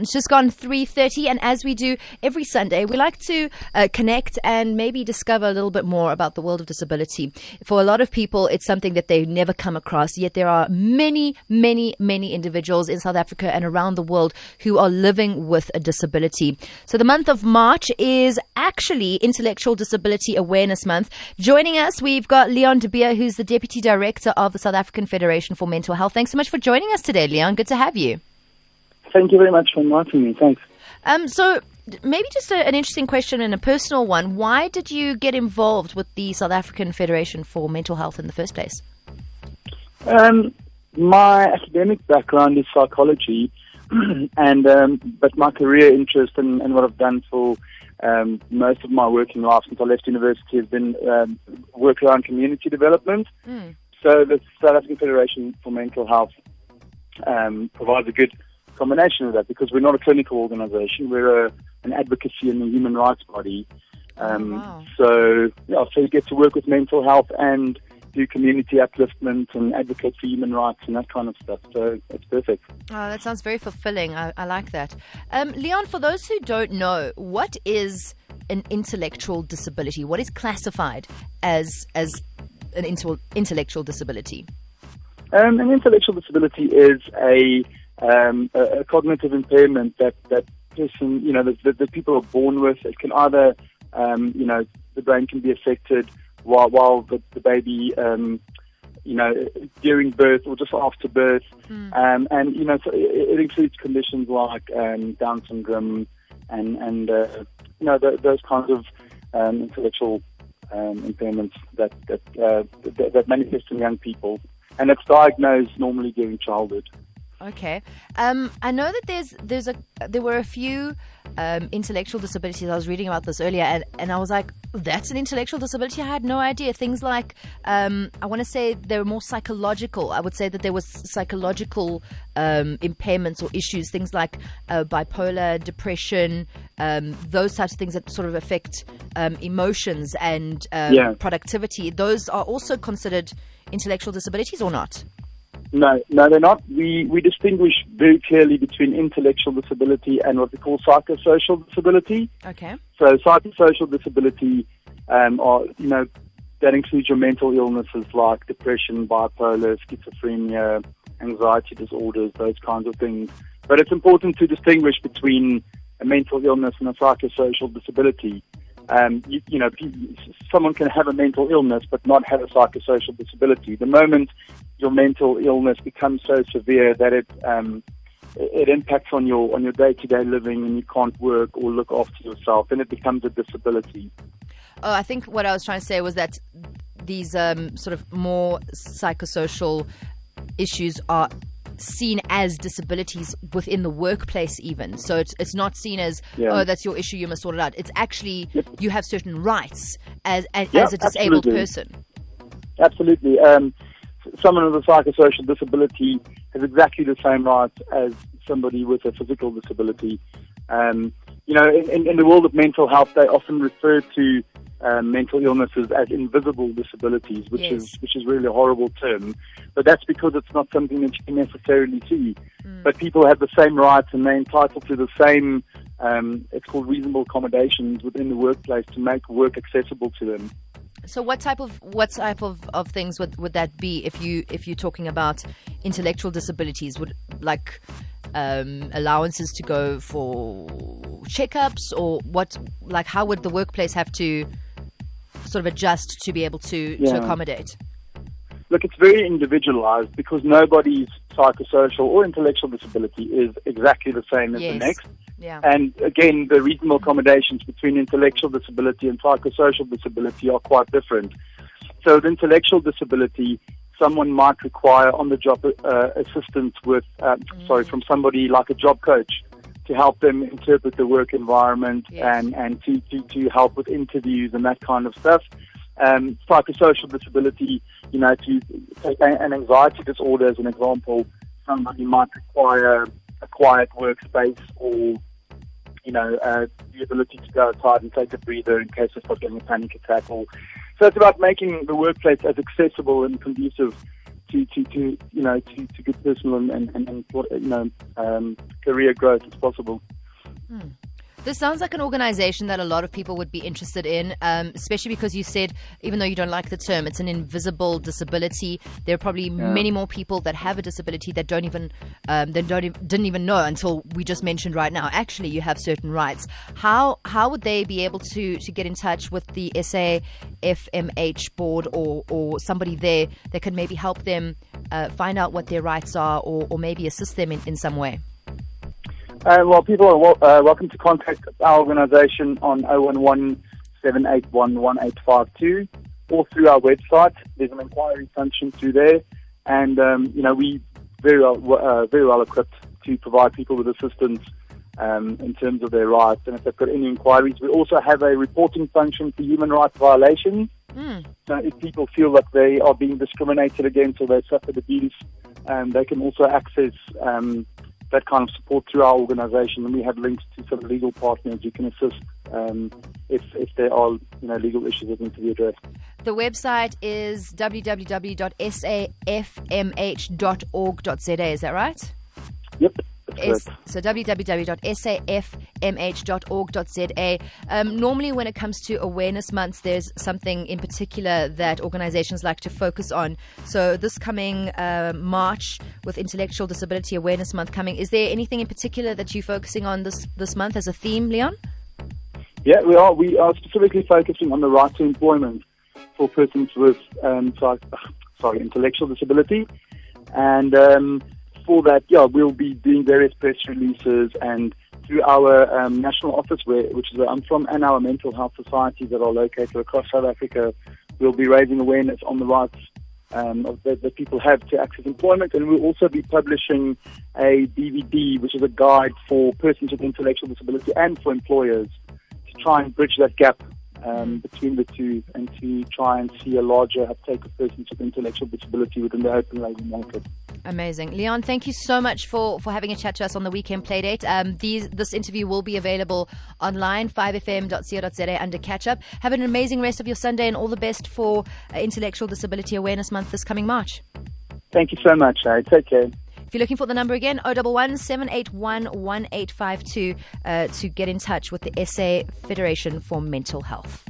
It's just gone 3:30 and as we do every Sunday, we like to uh, connect and maybe discover a little bit more about the world of disability. For a lot of people, it's something that they've never come across, yet there are many, many, many individuals in South Africa and around the world who are living with a disability. So the month of March is actually Intellectual Disability Awareness Month. Joining us, we've got Leon de Beer, who's the Deputy Director of the South African Federation for Mental Health. Thanks so much for joining us today, Leon. Good to have you. Thank you very much for inviting me. Thanks. Um, so, maybe just a, an interesting question and a personal one. Why did you get involved with the South African Federation for Mental Health in the first place? Um, my academic background is psychology, and um, but my career interest and, and what I've done for um, most of my working life since I left university has been um, work around community development. Mm. So the South African Federation for Mental Health um, provides a good combination of that because we're not a clinical organization. We're a, an advocacy and a human rights body. Um, oh, wow. So, yeah, so you get to work with mental health and do community upliftment and advocate for human rights and that kind of stuff. So it's perfect. Oh, that sounds very fulfilling. I, I like that. Um, Leon, for those who don't know, what is an intellectual disability? What is classified as as an intellectual disability? Um, an intellectual disability is a um, a, a, cognitive impairment that that person, you know, that, that people are born with. It can either, um, you know, the brain can be affected while while the, the baby, um, you know, during birth or just after birth, mm. um, and you know, so it, it includes conditions like um, Down syndrome and and uh, you know the, those kinds of um, intellectual um, impairments that that, uh, that that manifest in young people, and it's diagnosed normally during childhood. Okay. Um, I know that there's there's a there were a few um, intellectual disabilities. I was reading about this earlier, and, and I was like, that's an intellectual disability. I had no idea. Things like um, I want to say they were more psychological. I would say that there was psychological um, impairments or issues. Things like uh, bipolar, depression, um, those types of things that sort of affect um, emotions and yeah. productivity. Those are also considered intellectual disabilities, or not? No, no, they're not. We we distinguish very clearly between intellectual disability and what we call psychosocial disability. Okay. So psychosocial disability, um, are you know, that includes your mental illnesses like depression, bipolar, schizophrenia, anxiety disorders, those kinds of things. But it's important to distinguish between a mental illness and a psychosocial disability um, you, you, know, someone can have a mental illness but not have a psychosocial disability. The moment your mental illness becomes so severe that it um, it impacts on your on your day to day living and you can't work or look after yourself, then it becomes a disability. Oh, I think what I was trying to say was that these um, sort of more psychosocial issues are seen as disabilities within the workplace even so it's, it's not seen as yeah. oh that's your issue you must sort it out it's actually yep. you have certain rights as as, yeah, as a disabled absolutely. person absolutely um, someone with a psychosocial disability has exactly the same rights as somebody with a physical disability um, you know in, in the world of mental health they often refer to um, mental illnesses as invisible disabilities, which yes. is which is really a horrible term. But that's because it's not something that you can necessarily see. Mm. But people have the same rights and they're entitled to the same. Um, it's called reasonable accommodations within the workplace to make work accessible to them. So what type of what type of, of things would, would that be if you if you're talking about intellectual disabilities? Would like um, allowances to go for checkups or what like how would the workplace have to sort of adjust to be able to, yeah. to accommodate? Look, it's very individualized because nobody's psychosocial or intellectual disability is exactly the same as yes. the next. Yeah. And again, the reasonable accommodations between intellectual disability and psychosocial disability are quite different. So, with intellectual disability, someone might require on-the-job uh, assistance with, uh, mm. sorry, from somebody like a job coach to help them interpret the work environment yes. and, and to, to, to help with interviews and that kind of stuff. Um, psychosocial disability, you know, to take an anxiety disorder as an example, somebody might require a quiet workspace or, you know, uh, the ability to go outside and take a breather in case of getting a panic attack. Or, so it's about making the workplace as accessible and conducive to, to, to you know to, to good personal and, and, and you know um, career growth as possible. Hmm. This sounds like an organization that a lot of people would be interested in, um, especially because you said, even though you don't like the term, it's an invisible disability. There are probably yeah. many more people that have a disability that don't even um, that don't didn't even know until we just mentioned right now. Actually, you have certain rights. How how would they be able to to get in touch with the SAFMH board or or somebody there that could maybe help them uh, find out what their rights are or, or maybe assist them in, in some way? Uh, well, people are uh, welcome to contact our organisation on 011 781 1852 or through our website. There's an inquiry function through there, and um, you know we very well uh, very well equipped to provide people with assistance um, in terms of their rights. And if they've got any inquiries, we also have a reporting function for human rights violations. Mm. So if people feel that they are being discriminated against or they've suffered abuse, um, they can also access um, that kind of support through our organisation, and we have links to some legal partners who can assist um, if if there are you know legal issues that need to be addressed. The website is www.safmh.org.za. Is that right? Yep. S, so www.safmh.org.za. Um, normally, when it comes to awareness months, there's something in particular that organizations like to focus on. So this coming uh, March, with Intellectual Disability Awareness Month coming, is there anything in particular that you're focusing on this this month as a theme, Leon? Yeah, we are. We are specifically focusing on the right to employment for persons with um, sorry, intellectual disability, and um, for that, yeah, we'll be doing various press releases and through our um, national office, where, which is where I'm from, and our mental health societies that are located across South Africa, we'll be raising awareness on the rights um, of that, that people have to access employment, and we'll also be publishing a DVD, which is a guide for persons with intellectual disability and for employers to try and bridge that gap um, between the two and to try and see a larger uptake of persons with intellectual disability within the open labour market. Amazing. Leon, thank you so much for, for having a chat to us on the weekend playdate. Um, these, this interview will be available online, 5fm.co.za under catch up. Have an amazing rest of your Sunday and all the best for uh, Intellectual Disability Awareness Month this coming March. Thank you so much. Right. Take care. If you're looking for the number again, 011 781 1852 uh, to get in touch with the SA Federation for Mental Health.